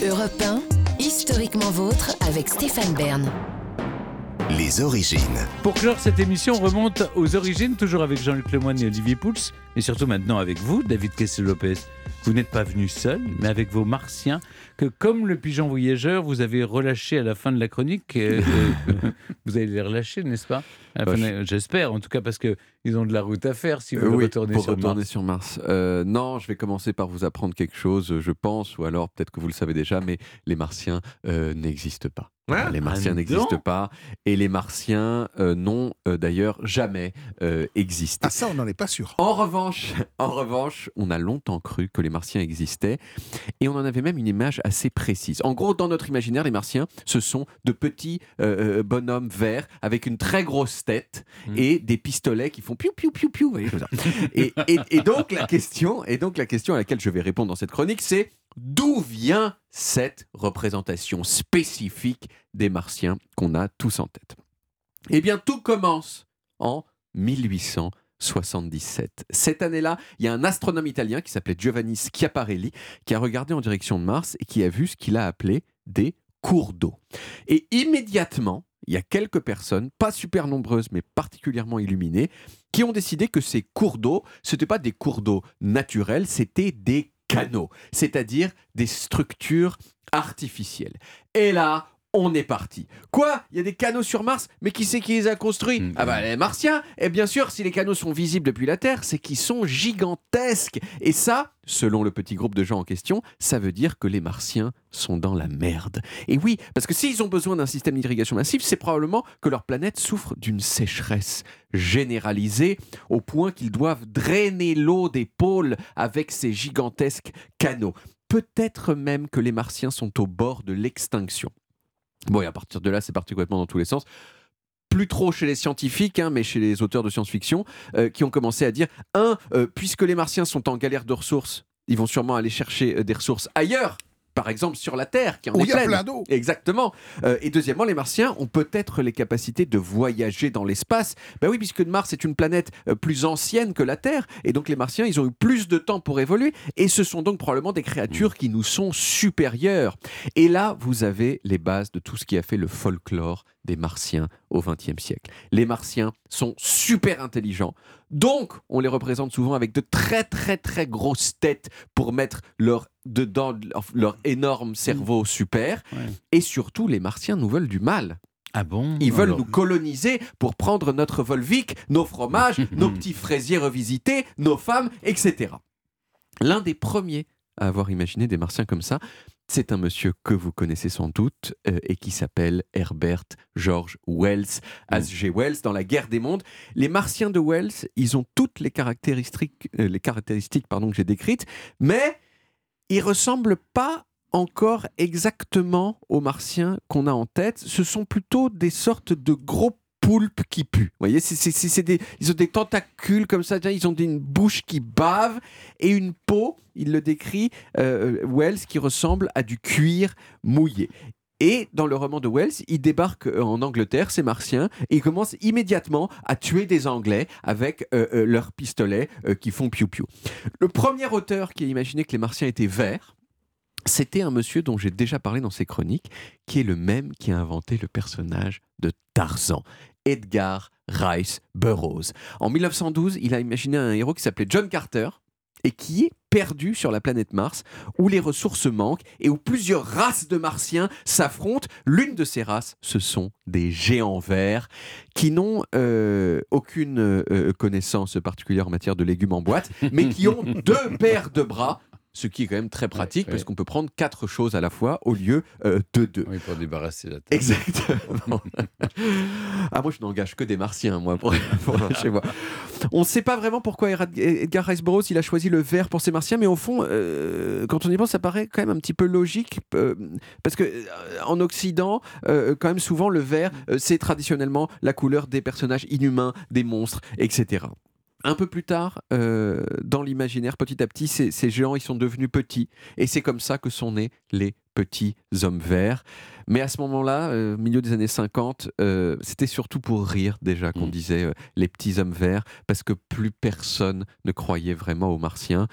Europe 1, historiquement vôtre avec Stéphane Bern. Les origines. Pour clore cette émission, on remonte aux origines, toujours avec Jean-Luc Lemoyne et Olivier Pouls, et surtout maintenant avec vous, David Kessel-Lopez. Vous n'êtes pas venu seul, mais avec vos martiens, que comme le pigeon voyageur, vous avez relâché à la fin de la chronique. euh, euh, vous allez les relâcher, n'est-ce pas? À la Bah, fin de la- J'espère, en tout cas, parce qu'ils ont de la route à faire si vous Euh, oui, retournez pour sur retourner Mars. sur Mars. Euh, non, je vais commencer par vous apprendre quelque chose, je pense, ou alors peut-être que vous le savez déjà, mais les Martiens euh, n'existent pas. les Martiens Ah, n'existent non pas, et les Martiens euh, n'ont euh, d'ailleurs jamais euh, existé. Ah ça, on n'en est pas sûr. En revanche, en revanche, on a longtemps cru que les Martiens existaient et on en avait même une image assez précise. En gros, dans notre imaginaire, les Martiens, ce sont de petits euh, euh, bonhommes verts avec une très grosse tête Mm. et des pistolets qui font piou piou piou piou. Et, et- et donc la question, et donc la question à laquelle je vais répondre dans cette chronique, c'est d'où vient cette représentation spécifique des Martiens qu'on a tous en tête? Eh bien, tout commence en 1877. Cette année-là, il y a un astronome italien qui s'appelait Giovanni Schiaparelli qui a regardé en direction de Mars et qui a vu ce qu'il a appelé des cours d'eau. Et immédiatement, il y a quelques personnes, pas super nombreuses, mais particulièrement illuminées, qui ont décidé que ces cours d'eau, ce n'étaient pas des cours d'eau naturels, c'était des canaux, c'est-à-dire des structures artificielles. Et là, on est parti. Quoi? Il y a des canaux sur Mars, mais qui c'est qui les a construits? Mhm. Ah bah les Martiens Et bien sûr, si les canaux sont visibles depuis la Terre, c'est qu'ils sont gigantesques. Et ça, selon le petit groupe de gens en question, ça veut dire que les Martiens sont dans la merde. Et oui, parce que s'ils ont besoin d'un système d'irrigation massif, c'est probablement que leur planète souffre d'une sécheresse généralisée au point qu'ils doivent drainer l'eau des pôles avec ces gigantesques canaux. Peut-être même que les Martiens sont au bord de l'extinction. Bon, et à partir de là, c'est parti complètement dans tous les sens. Plus trop chez les scientifiques, hein, mais chez les auteurs de science-fiction, euh, qui ont commencé à dire un, euh, puisque les Martiens sont en galère de ressources, ils vont sûrement aller chercher euh, des ressources ailleurs, par exemple sur la Terre, qui en Où est y a pleine. plein d'eau. Exactement. Euh, et deuxièmement, les Martiens ont peut-être les capacités de voyager dans l'espace. Ben oui, puisque Mars est une planète euh, plus ancienne que la Terre, et donc les Martiens, ils ont eu plus de temps pour évoluer, et ce sont donc probablement des créatures qui nous sont supérieures. Et là, vous avez les bases de tout ce qui a fait le folklore des Martiens au XXe siècle. Les Martiens sont super intelligents, donc on les représente souvent avec de très très très grosses têtes pour mettre leur dedans leur, leur énorme cerveau super. Ouais. Et surtout, les Martiens nous veulent du mal. Ah bon Ils veulent Alors, nous coloniser pour prendre notre Volvic, nos fromages, nos petits fraisiers revisités, nos femmes, etc. L'un des premiers à avoir imaginé des Martiens comme ça, c'est un monsieur que vous connaissez sans doute euh, et qui s'appelle Herbert George Wells, H.G. Wells, dans La guerre des mondes. Les Martiens de Wells, ils ont toutes les caractéristiques, euh, les caractéristiques pardon, que j'ai décrites, mais ils ressemblent pas encore exactement aux Martiens qu'on a en tête. Ce sont plutôt des sortes de gros poulpes qui puent. Vous voyez, des- ils ont des tentacules comme ça, ils ont une bouche qui bave et une peau, il le décrit, euh, Wells, qui ressemble à du cuir mouillé. Et dans le roman de Wells, ils débarquent euh, en Angleterre, ces Martiens, et ils commencent immédiatement à tuer des Anglais avec euh, euh, leurs pistolets qui font piou-piou. Le premier auteur qui a imaginé que les Martiens étaient verts, c'était un monsieur dont j'ai déjà parlé dans ses chroniques, qui est le même qui a inventé le personnage de Tarzan, Edgar Rice Burroughs. En 1912, il a imaginé un héros qui s'appelait John Carter et qui est perdu sur la planète Mars, où les ressources manquent et où plusieurs races de martiens s'affrontent. L'une de ces races, ce sont des géants verts qui n'ont euh, aucune euh, connaissance particulière en matière de légumes en boîte, mais qui ont deux paires de bras. Ce qui est quand même très pratique Ouais, parce qu'on peut prendre quatre choses à la fois au lieu euh, de deux. Oui, pour débarrasser la tête. Exactement. ah, moi, je n'engage que des martiens, moi, pour, pour chez moi. On ne sait pas vraiment pourquoi Edgar Rice Burroughs il a choisi le vert pour ses martiens, mais au fond, euh, quand on y pense, ça paraît quand même un petit peu logique, euh, parce que en Occident, quand même souvent, le vert, c'est traditionnellement la couleur des personnages inhumains, des monstres, etc. Un peu plus tard, euh, dans l'imaginaire, petit à petit, ces, ces géants, ils sont devenus petits. Et c'est comme ça que sont nés les petits hommes verts. Mais à ce moment-là, euh, milieu des années 50, euh, c'était surtout pour rire déjà qu'on Mm. disait euh, les petits hommes verts, parce que plus personne ne croyait vraiment aux martiens.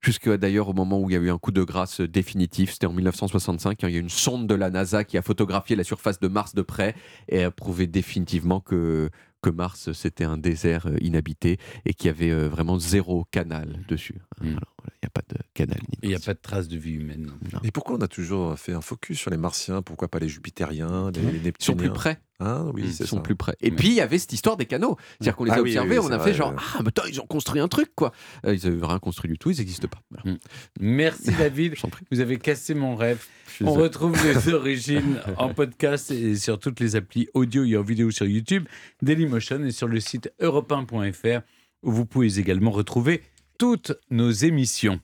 Jusqu'à d'ailleurs au moment où il y a eu un coup de grâce définitif, c'était en 1965, il y a une sonde de la NASA qui a photographié la surface de Mars de près et a prouvé définitivement que, que Mars c'était un désert euh, inhabité et qu'il y avait euh, vraiment zéro canal dessus. Mm. Alors, voilà, Il n'y a pas de canal. ni de Et il n'y a pas de trace de vie humaine. non. Et pourquoi on a toujours fait un focus sur les martiens? Pourquoi pas les jupitériens, les, les Ils sont neptuniens plus près. Hein, oui, Ils sont ça. plus près. Et Ouais. puis il y avait cette histoire des canaux. C'est-à-dire qu'on les a Ah oui, observés, oui, on a vrai, fait genre ah mais attends, ils ont construit un truc quoi. Euh, ils n'avaient rien construit du tout, ils n'existent pas. Voilà. Merci David. Vous avez cassé mon rêve. On retrouve les origines en podcast et sur toutes les applis audio et en vidéo sur YouTube, Dailymotion et sur le site europe1.fr où vous pouvez également retrouver toutes nos émissions.